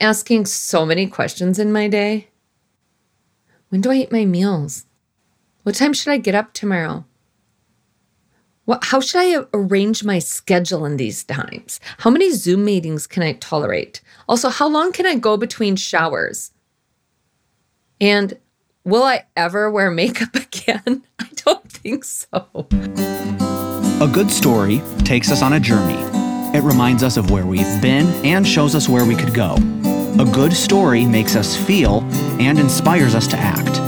asking so many questions in my day? When do I eat my meals? What time should I get up tomorrow? What, how should I arrange my schedule in these times? How many Zoom meetings can I tolerate? Also, how long can I go between showers? And will I ever wear makeup again? I don't think so. A good story takes us on a journey. It reminds us of where we've been and shows us where we could go. A good story makes us feel and inspires us to act.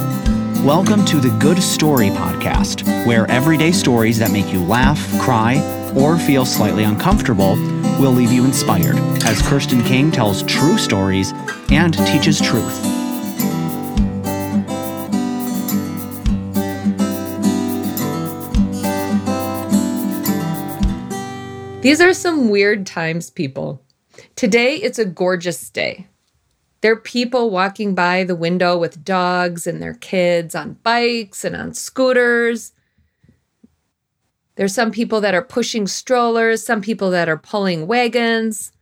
Welcome to the Good Story Podcast, where everyday stories that make you laugh, cry, or feel slightly uncomfortable will leave you inspired as Kirsten King tells true stories and teaches truth. These are some weird times, people. Today, it's a gorgeous day. There are people walking by the window with dogs and their kids on bikes and on scooters. There's some people that are pushing strollers, some people that are pulling wagons.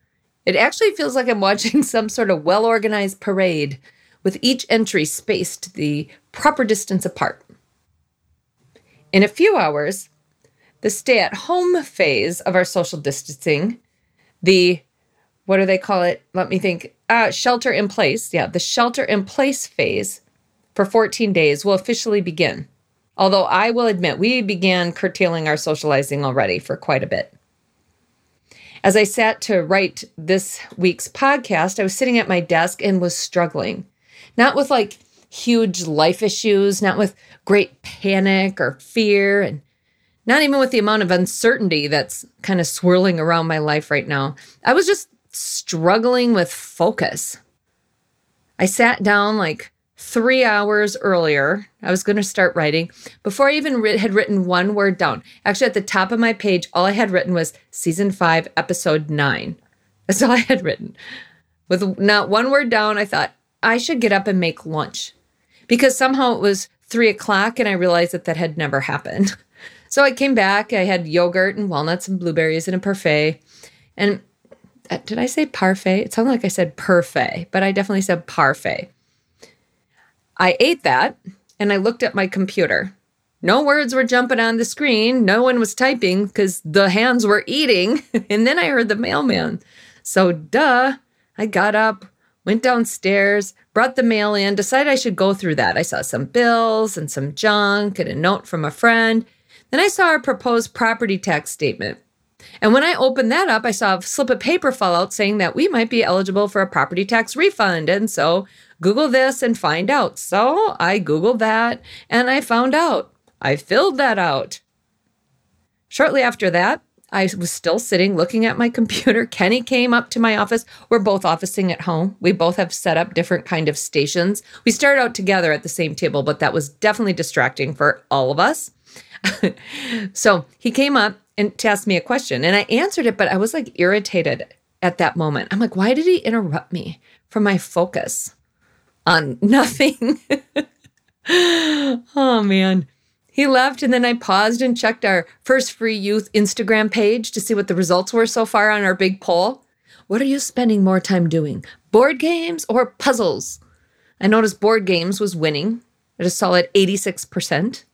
It actually feels like I'm watching some sort of well organized parade with each entry spaced the proper distance apart. In a few hours, the stay at home phase of our social distancing, the what do they call it? Let me think. Uh, shelter in place. Yeah, the shelter in place phase for 14 days will officially begin. Although I will admit, we began curtailing our socializing already for quite a bit. As I sat to write this week's podcast, I was sitting at my desk and was struggling. Not with like huge life issues, not with great panic or fear, and not even with the amount of uncertainty that's kind of swirling around my life right now. I was just struggling with focus. I sat down like three hours earlier. I was going to start writing before I even had written one word down. Actually, at the top of my page, all I had written was season five, episode nine. That's all I had written. With not one word down, I thought I should get up and make lunch because somehow it was three o'clock and I realized that that had never happened. So I came back. I had yogurt and walnuts and blueberries and a parfait. And Uh, did I say parfait? It sounded like I said parfait, but I definitely said parfait. I ate that and I looked at my computer. No words were jumping on the screen. No one was typing because the hands were eating. and then I heard the mailman. So, duh, I got up, went downstairs, brought the mail in, decided I should go through that. I saw some bills and some junk and a note from a friend. Then I saw a proposed property tax statement. And when I opened that up, I saw a slip of paper fall out saying that we might be eligible for a property tax refund. And so Google this and find out. So I Googled that and I found out. I filled that out. Shortly after that, I was still sitting looking at my computer. Kenny came up to my office. We're both officing at home. We both have set up different kind of stations. We started out together at the same table, but that was definitely distracting for all of us. so he came up and to ask me a question. And I answered it, but I was like irritated at that moment. I'm like, why did he interrupt me from my focus on nothing? oh, man. He left, and then I paused and checked our First Free Youth Instagram page to see what the results were so far on our big poll. What are you spending more time doing, board games or puzzles? I noticed board games was winning at a solid 86%.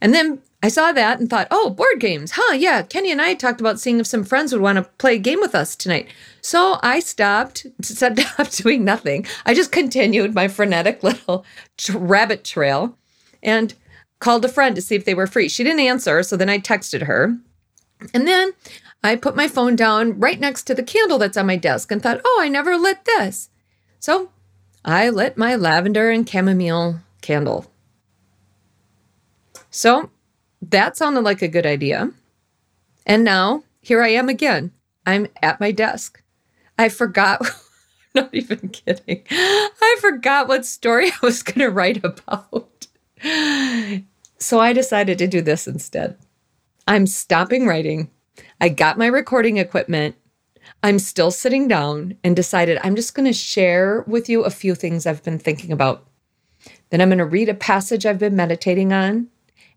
And then I saw that and thought, oh, board games. Huh, yeah. Kenny and I talked about seeing if some friends would want to play a game with us tonight. So I stopped, stopped doing nothing. I just continued my frenetic little rabbit trail and called a friend to see if they were free. She didn't answer. So then I texted her. And then I put my phone down right next to the candle that's on my desk and thought, oh, I never lit this. So I lit my lavender and chamomile candle so that sounded like a good idea. And now here I am again. I'm at my desk. I forgot, not even kidding. I forgot what story I was going to write about. So I decided to do this instead. I'm stopping writing. I got my recording equipment. I'm still sitting down and decided I'm just going to share with you a few things I've been thinking about. Then I'm going to read a passage I've been meditating on.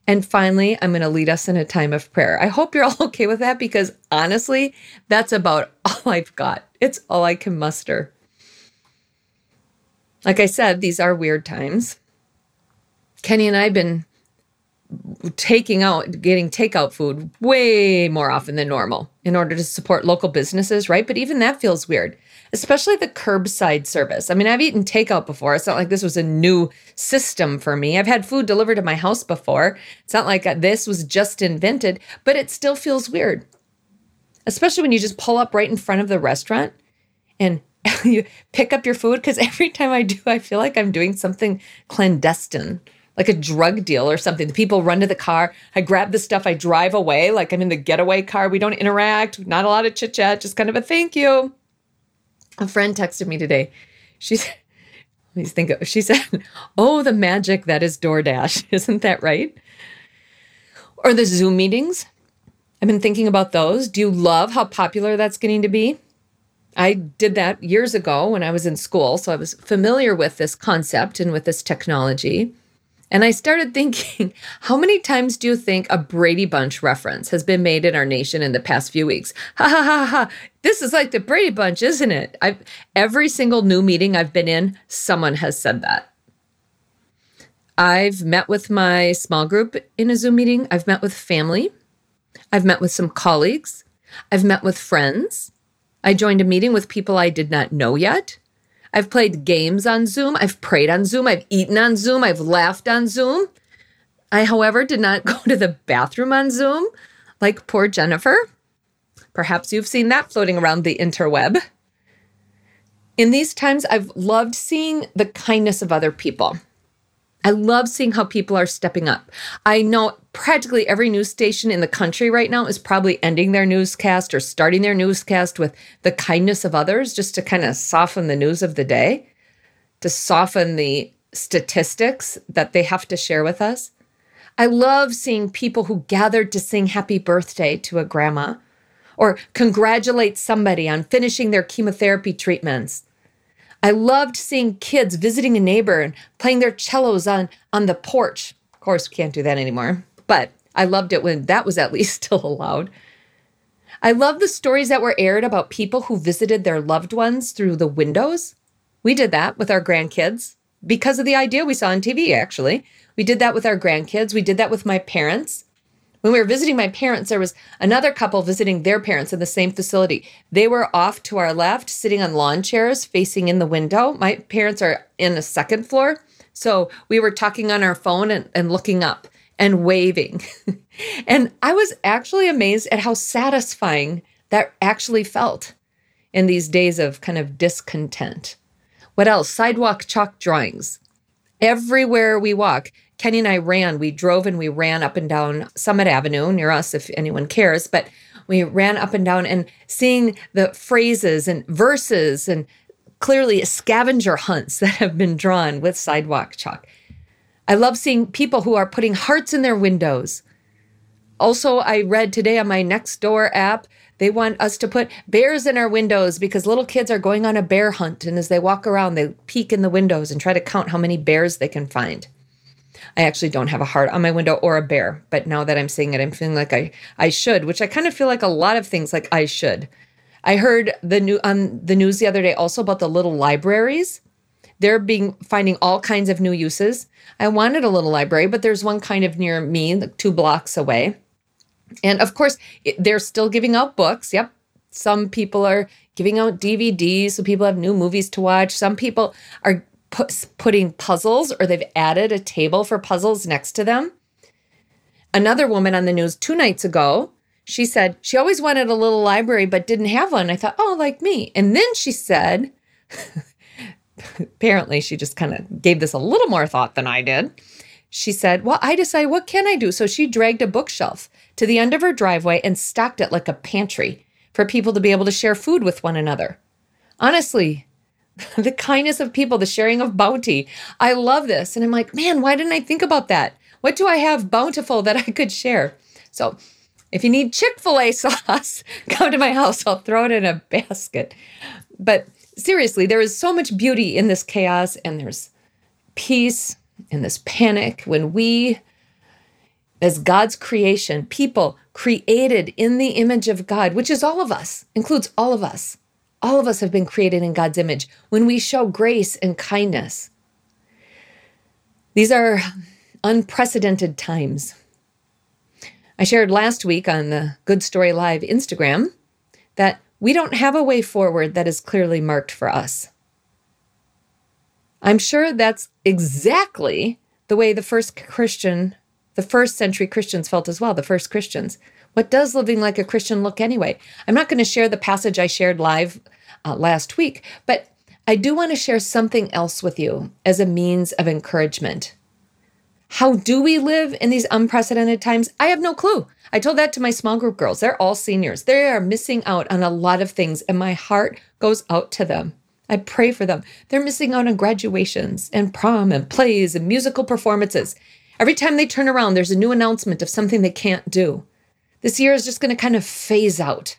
And finally, I'm going to lead us in a time of prayer. I hope you're all okay with that because honestly, that's about all I've got. It's all I can muster. Like I said, these are weird times. Kenny and I have been taking out, getting takeout food way more often than normal in order to support local businesses, right? But even that feels weird, especially the curbside service. I mean, I've eaten takeout before. It's not like this was a new system for me. I've had food delivered to my house before. It's not like this was just invented, but it still feels weird, especially when you just pull up right in front of the restaurant and you pick up your food. Because every time I do, I feel like I'm doing something clandestine like a drug deal or something. The people run to the car. I grab the stuff. I drive away like I'm in the getaway car. We don't interact. Not a lot of chit chat. Just kind of a thank you. A friend texted me today. She please think of, she said, oh, the magic that is DoorDash. Isn't that right? Or the Zoom meetings. I've been thinking about those. Do you love how popular that's getting to be? I did that years ago when I was in school, so I was familiar with this concept and with this technology. And I started thinking, how many times do you think a Brady Bunch reference has been made in our nation in the past few weeks? Ha ha ha ha. This is like the Brady Bunch, isn't it? I've every single new meeting I've been in, someone has said that. I've met with my small group in a Zoom meeting. I've met with family. I've met with some colleagues. I've met with friends. I joined a meeting with people I did not know yet. I've played games on Zoom. I've prayed on Zoom. I've eaten on Zoom. I've laughed on Zoom. I, however, did not go to the bathroom on Zoom like poor Jennifer. Perhaps you've seen that floating around the interweb. In these times, I've loved seeing the kindness of other people. I love seeing how people are stepping up. I know practically every news station in the country right now is probably ending their newscast or starting their newscast with the kindness of others just to kind of soften the news of the day, to soften the statistics that they have to share with us. I love seeing people who gathered to sing happy birthday to a grandma or congratulate somebody on finishing their chemotherapy treatments I loved seeing kids visiting a neighbor and playing their cellos on, on the porch. Of course, we can't do that anymore, but I loved it when that was at least still allowed. I love the stories that were aired about people who visited their loved ones through the windows. We did that with our grandkids because of the idea we saw on TV, actually. We did that with our grandkids. We did that with my parents. When we were visiting my parents, there was another couple visiting their parents in the same facility. They were off to our left, sitting on lawn chairs facing in the window. My parents are in the second floor. So we were talking on our phone and, and looking up and waving. and I was actually amazed at how satisfying that actually felt in these days of kind of discontent. What else? Sidewalk chalk drawings. Everywhere we walk, Kenny and I ran. We drove and we ran up and down Summit Avenue near us, if anyone cares. But we ran up and down and seeing the phrases and verses and clearly scavenger hunts that have been drawn with sidewalk chalk. I love seeing people who are putting hearts in their windows. Also, I read today on my Nextdoor app, they want us to put bears in our windows because little kids are going on a bear hunt. And as they walk around, they peek in the windows and try to count how many bears they can find. I actually don't have a heart on my window or a bear, but now that I'm saying it, I'm feeling like I I should, which I kind of feel like a lot of things like I should. I heard the new on the news the other day also about the little libraries. They're being finding all kinds of new uses. I wanted a little library, but there's one kind of near me, like two blocks away. And of course, it, they're still giving out books. Yep. Some people are giving out DVDs so people have new movies to watch. Some people are put, putting puzzles or they've added a table for puzzles next to them. Another woman on the news two nights ago, she said she always wanted a little library but didn't have one. I thought, oh, like me. And then she said, apparently she just kind of gave this a little more thought than I did. She said, Well, I decided, what can I do? So she dragged a bookshelf to the end of her driveway and stocked it like a pantry for people to be able to share food with one another. Honestly, the kindness of people, the sharing of bounty. I love this. And I'm like, man, why didn't I think about that? What do I have bountiful that I could share? So if you need Chick fil A sauce, come to my house. I'll throw it in a basket. But seriously, there is so much beauty in this chaos, and there's peace in this panic when we, as God's creation, people created in the image of God, which is all of us, includes all of us, All of us have been created in God's image when we show grace and kindness. These are unprecedented times. I shared last week on the Good Story Live Instagram that we don't have a way forward that is clearly marked for us. I'm sure that's exactly the way the first Christian, the first century Christians felt as well, the first Christians. What does living like a Christian look anyway? I'm not going to share the passage I shared live uh, last week, but I do want to share something else with you as a means of encouragement. How do we live in these unprecedented times? I have no clue. I told that to my small group girls. They're all seniors. They are missing out on a lot of things, and my heart goes out to them. I pray for them. They're missing out on graduations and prom and plays and musical performances. Every time they turn around, there's a new announcement of something they can't do. This year is just going to kind of phase out.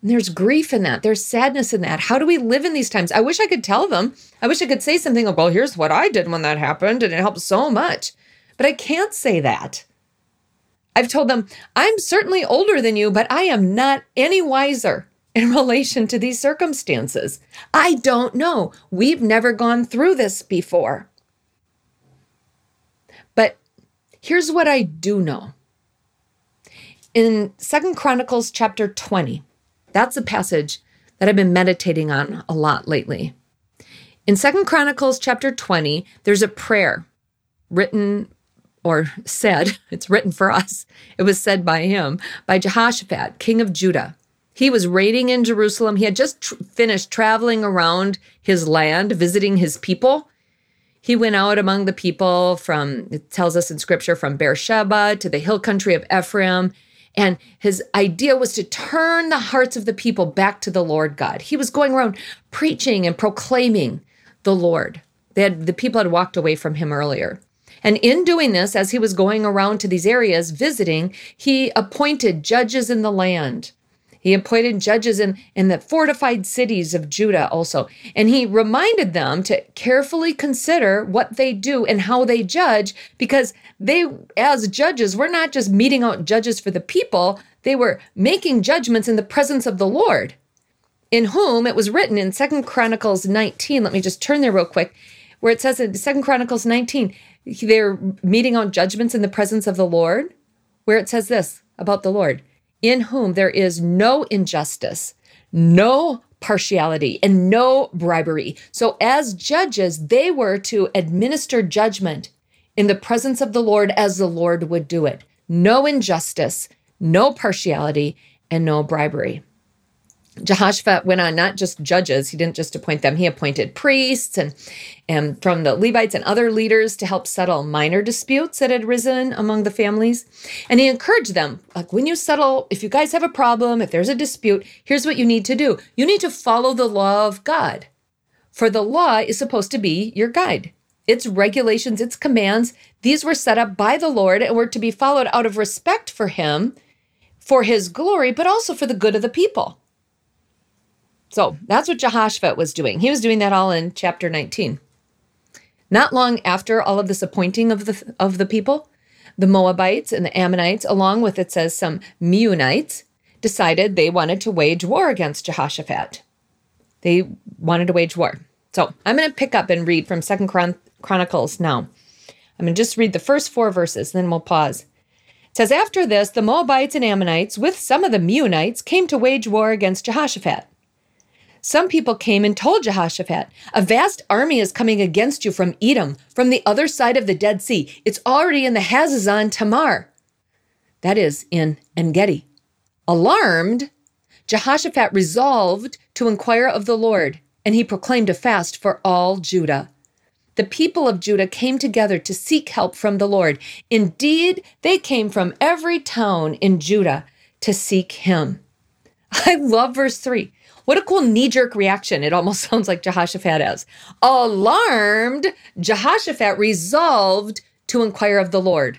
And there's grief in that. There's sadness in that. How do we live in these times? I wish I could tell them. I wish I could say something like, well, here's what I did when that happened, and it helped so much. But I can't say that. I've told them, I'm certainly older than you, but I am not any wiser in relation to these circumstances. I don't know. We've never gone through this before. But here's what I do know. In Second Chronicles chapter 20, that's a passage that I've been meditating on a lot lately. In Second Chronicles chapter 20, there's a prayer written or said, it's written for us. It was said by him, by Jehoshaphat, king of Judah. He was raiding in Jerusalem. He had just tr- finished traveling around his land, visiting his people. He went out among the people from, it tells us in scripture, from Beersheba to the hill country of Ephraim. And his idea was to turn the hearts of the people back to the Lord God. He was going around preaching and proclaiming the Lord. They had, the people had walked away from him earlier. And in doing this, as he was going around to these areas visiting, he appointed judges in the land. He appointed judges in, in the fortified cities of Judah also. And he reminded them to carefully consider what they do and how they judge, because they, as judges, were not just meting out judges for the people, they were making judgments in the presence of the Lord, in whom it was written in Second Chronicles 19. Let me just turn there real quick, where it says in Second Chronicles 19, they're meting out judgments in the presence of the Lord, where it says this about the Lord in whom there is no injustice, no partiality, and no bribery. So, as judges, they were to administer judgment in the presence of the Lord as the Lord would do it. No injustice, no partiality, and no bribery. Jehoshaphat went on not just judges, he didn't just appoint them, he appointed priests and, and from the Levites and other leaders to help settle minor disputes that had risen among the families. And he encouraged them, like when you settle, if you guys have a problem, if there's a dispute, here's what you need to do. You need to follow the law of God. For the law is supposed to be your guide. Its regulations, its commands, these were set up by the Lord and were to be followed out of respect for him, for his glory, but also for the good of the people. So that's what Jehoshaphat was doing. He was doing that all in chapter 19. Not long after all of this appointing of the of the people, the Moabites and the Ammonites, along with it says some Meunites, decided they wanted to wage war against Jehoshaphat. They wanted to wage war. So I'm going to pick up and read from Second Chron- Chronicles now. I'm going to just read the first four verses, then we'll pause. It says, After this, the Moabites and Ammonites, with some of the Meunites, came to wage war against Jehoshaphat. Some people came and told Jehoshaphat, A vast army is coming against you from Edom, from the other side of the Dead Sea. It's already in the Hazazon Tamar. That is, in Engedi. Alarmed, Jehoshaphat resolved to inquire of the Lord, and he proclaimed a fast for all Judah. The people of Judah came together to seek help from the Lord. Indeed, they came from every town in Judah to seek him. I love verse 3. What a cool knee jerk reaction. It almost sounds like Jehoshaphat has. Alarmed, Jehoshaphat resolved to inquire of the Lord.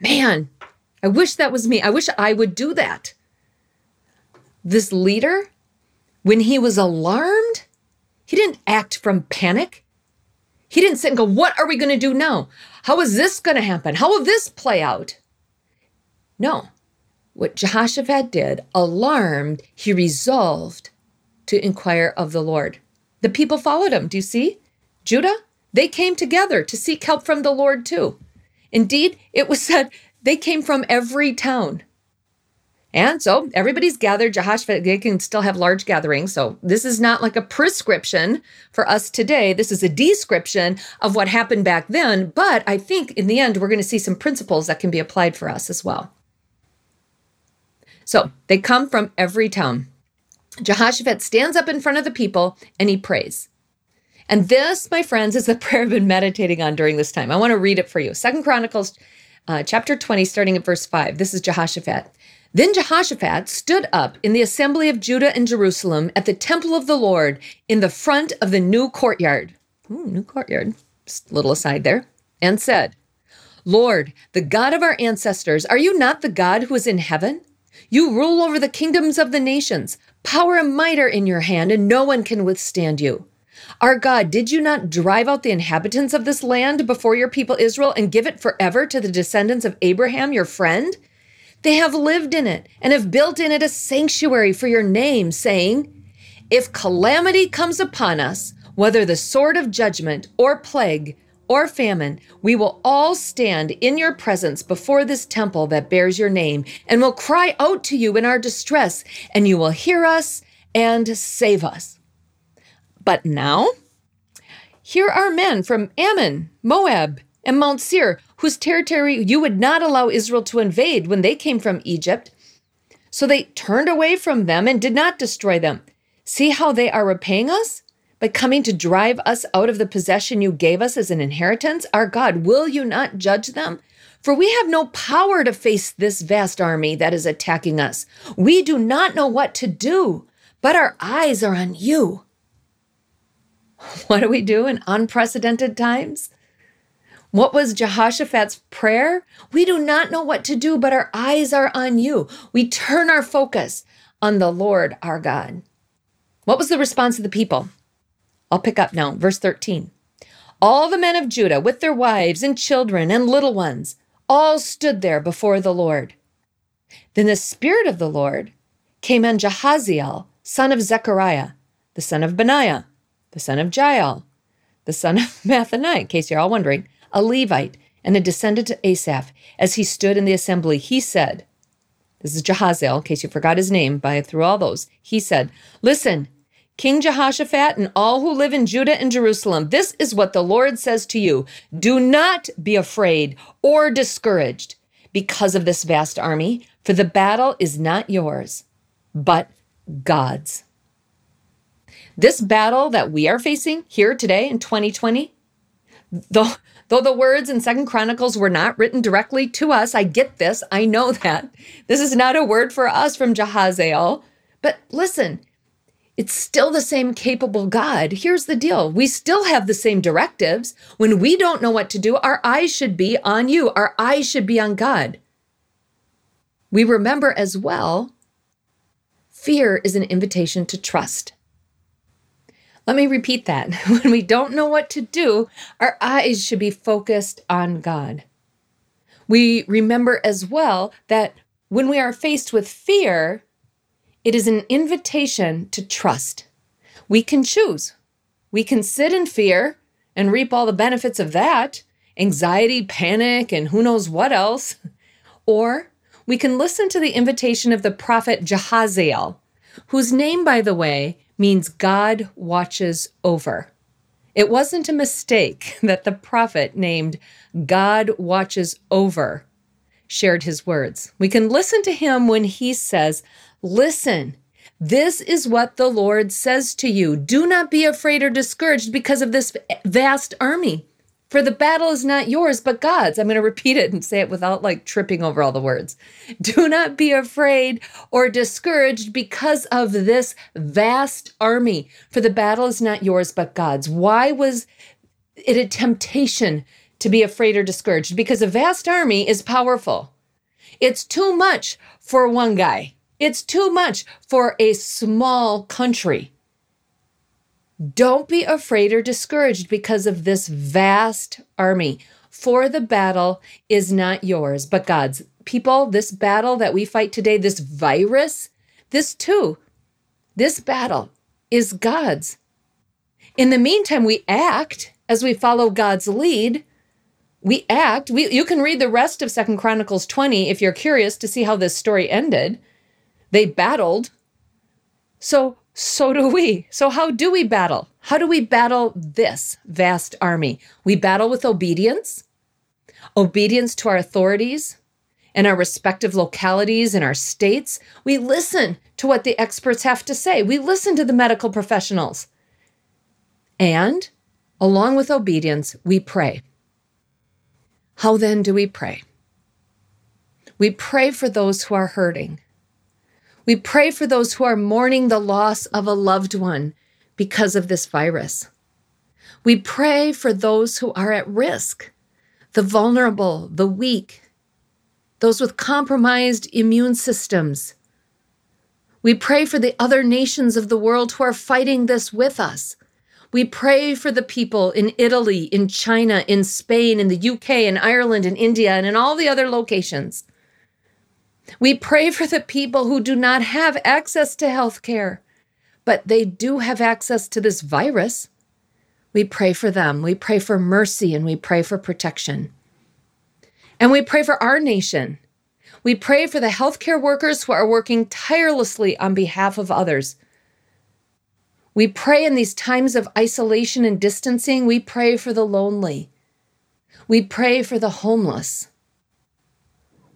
Man, I wish that was me. I wish I would do that. This leader, when he was alarmed, he didn't act from panic. He didn't sit and go, What are we going to do now? How is this going to happen? How will this play out? No. What Jehoshaphat did, alarmed, he resolved to inquire of the Lord. The people followed him. Do you see? Judah, they came together to seek help from the Lord too. Indeed, it was said they came from every town. And so everybody's gathered. Jehoshaphat, they can still have large gatherings. So this is not like a prescription for us today. This is a description of what happened back then. But I think in the end, we're going to see some principles that can be applied for us as well. So they come from every town. Jehoshaphat stands up in front of the people and he prays. And this, my friends, is the prayer I've been meditating on during this time. I want to read it for you. Second Chronicles uh, chapter 20, starting at verse 5. This is Jehoshaphat. Then Jehoshaphat stood up in the assembly of Judah and Jerusalem at the temple of the Lord in the front of the new courtyard. Ooh, new courtyard. Just a little aside there. And said, Lord, the God of our ancestors, are you not the God who is in heaven? You rule over the kingdoms of the nations. Power and might are in your hand, and no one can withstand you. Our God, did you not drive out the inhabitants of this land before your people Israel and give it forever to the descendants of Abraham, your friend? They have lived in it and have built in it a sanctuary for your name, saying, If calamity comes upon us, whether the sword of judgment or plague or famine, we will all stand in your presence before this temple that bears your name and will cry out to you in our distress, and you will hear us and save us. But now, here are men from Ammon, Moab, and Mount Seir, whose territory you would not allow Israel to invade when they came from Egypt. So they turned away from them and did not destroy them. See how they are repaying us? By coming to drive us out of the possession you gave us as an inheritance? Our God, will you not judge them? For we have no power to face this vast army that is attacking us. We do not know what to do, but our eyes are on you. What do we do in unprecedented times? What was Jehoshaphat's prayer? We do not know what to do, but our eyes are on you. We turn our focus on the Lord our God. What was the response of the people? I'll pick up now, verse 13. All the men of Judah, with their wives and children and little ones, all stood there before the Lord. Then the Spirit of the Lord came on Jahaziel, son of Zechariah, the son of Benaiah, the son of Jael, the son of Mattaniah, in case you're all wondering, a Levite, and a descendant of Asaph, as he stood in the assembly, he said, This is Jahaziel, in case you forgot his name, by through all those. He said, Listen, King Jehoshaphat and all who live in Judah and Jerusalem, this is what the Lord says to you Do not be afraid or discouraged because of this vast army, for the battle is not yours, but God's. This battle that we are facing here today in 2020, though Though the words in Second Chronicles were not written directly to us, I get this. I know that. This is not a word for us from Jahaziel. But listen, it's still the same capable God. Here's the deal we still have the same directives. When we don't know what to do, our eyes should be on you, our eyes should be on God. We remember as well fear is an invitation to trust. Let me repeat that. When we don't know what to do, our eyes should be focused on God. We remember as well that when we are faced with fear, it is an invitation to trust. We can choose. We can sit in fear and reap all the benefits of that anxiety, panic, and who knows what else. Or we can listen to the invitation of the prophet Jahaziel, whose name, by the way, means God watches over. It wasn't a mistake that the prophet named God watches over shared his words. We can listen to him when he says, Listen, this is what the Lord says to you. Do not be afraid or discouraged because of this vast army. For the battle is not yours, but God's. I'm going to repeat it and say it without like tripping over all the words. Do not be afraid or discouraged because of this vast army, for the battle is not yours, but God's. Why was it a temptation to be afraid or discouraged? Because a vast army is powerful. It's too much for one guy, it's too much for a small country. Don't be afraid or discouraged because of this vast army. For the battle is not yours, but God's. People, this battle that we fight today, this virus, this too, this battle is God's. In the meantime, we act as we follow God's lead. We act. We, you can read the rest of Second Chronicles 20 if you're curious to see how this story ended. They battled. So, so do we. So, how do we battle? How do we battle this vast army? We battle with obedience, obedience to our authorities and our respective localities and our states. We listen to what the experts have to say, we listen to the medical professionals. And along with obedience, we pray. How then do we pray? We pray for those who are hurting. We pray for those who are mourning the loss of a loved one because of this virus. We pray for those who are at risk, the vulnerable, the weak, those with compromised immune systems. We pray for the other nations of the world who are fighting this with us. We pray for the people in Italy, in China, in Spain, in the UK, in Ireland, in India, and in all the other locations. We pray for the people who do not have access to health care, but they do have access to this virus. We pray for them. We pray for mercy and we pray for protection. And we pray for our nation. We pray for the healthcare workers who are working tirelessly on behalf of others. We pray in these times of isolation and distancing, we pray for the lonely. We pray for the homeless.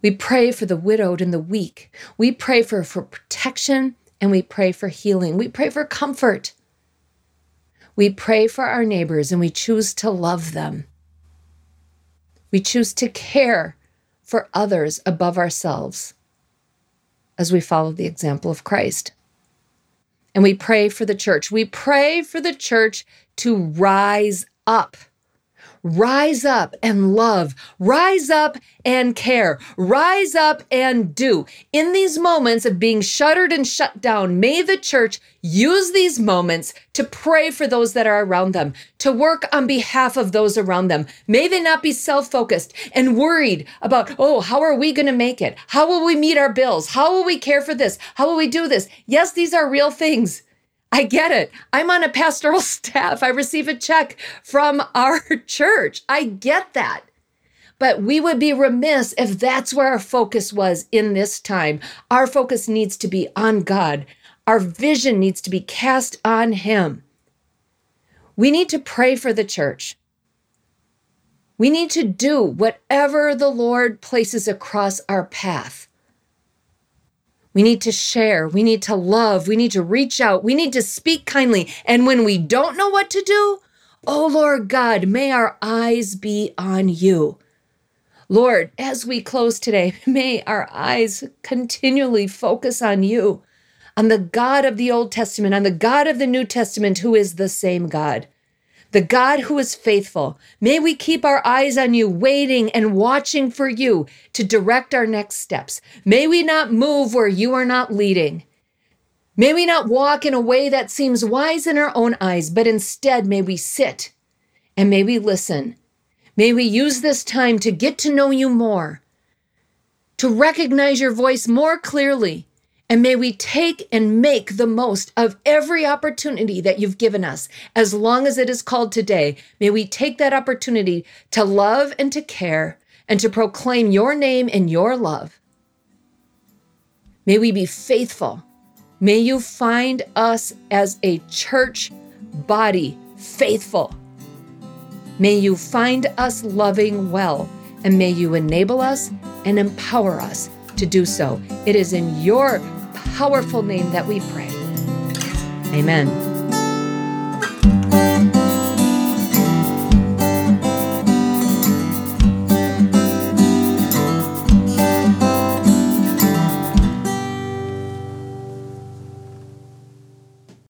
We pray for the widowed and the weak. We pray for, for protection and we pray for healing. We pray for comfort. We pray for our neighbors and we choose to love them. We choose to care for others above ourselves as we follow the example of Christ. And we pray for the church. We pray for the church to rise up rise up and love, rise up and care, rise up and do. In these moments of being shuttered and shut down, may the church use these moments to pray for those that are around them, to work on behalf of those around them. May they not be self focused and worried about, oh, how are we going to make it? How will we meet our bills? How will we care for this? How will we do this? Yes, these are real things. I get it. I'm on a pastoral staff. I receive a check from our church. I get that. But we would be remiss if that's where our focus was in this time. Our focus needs to be on God. Our vision needs to be cast on Him. We need to pray for the church. We need to do whatever the Lord places across our path. We need to share. We need to love. We need to reach out. We need to speak kindly. And when we don't know what to do, oh Lord God, may our eyes be on you. Lord, as we close today, may our eyes continually focus on you, on the God of the Old Testament, on the God of the New Testament, who is the same God the God who is faithful. May we keep our eyes on you, waiting and watching for you to direct our next steps. May we not move where you are not leading. May we not walk in a way that seems wise in our own eyes, but instead may we sit and may we listen. May we use this time to get to know you more, to recognize your voice more clearly, and may we take and make the most of every opportunity that you've given us, as long as it is called today. May we take that opportunity to love and to care and to proclaim your name and your love. May we be faithful. May you find us as a church body faithful. May you find us loving well, and may you enable us and empower us to do so. It is in your powerful name that we pray. Amen.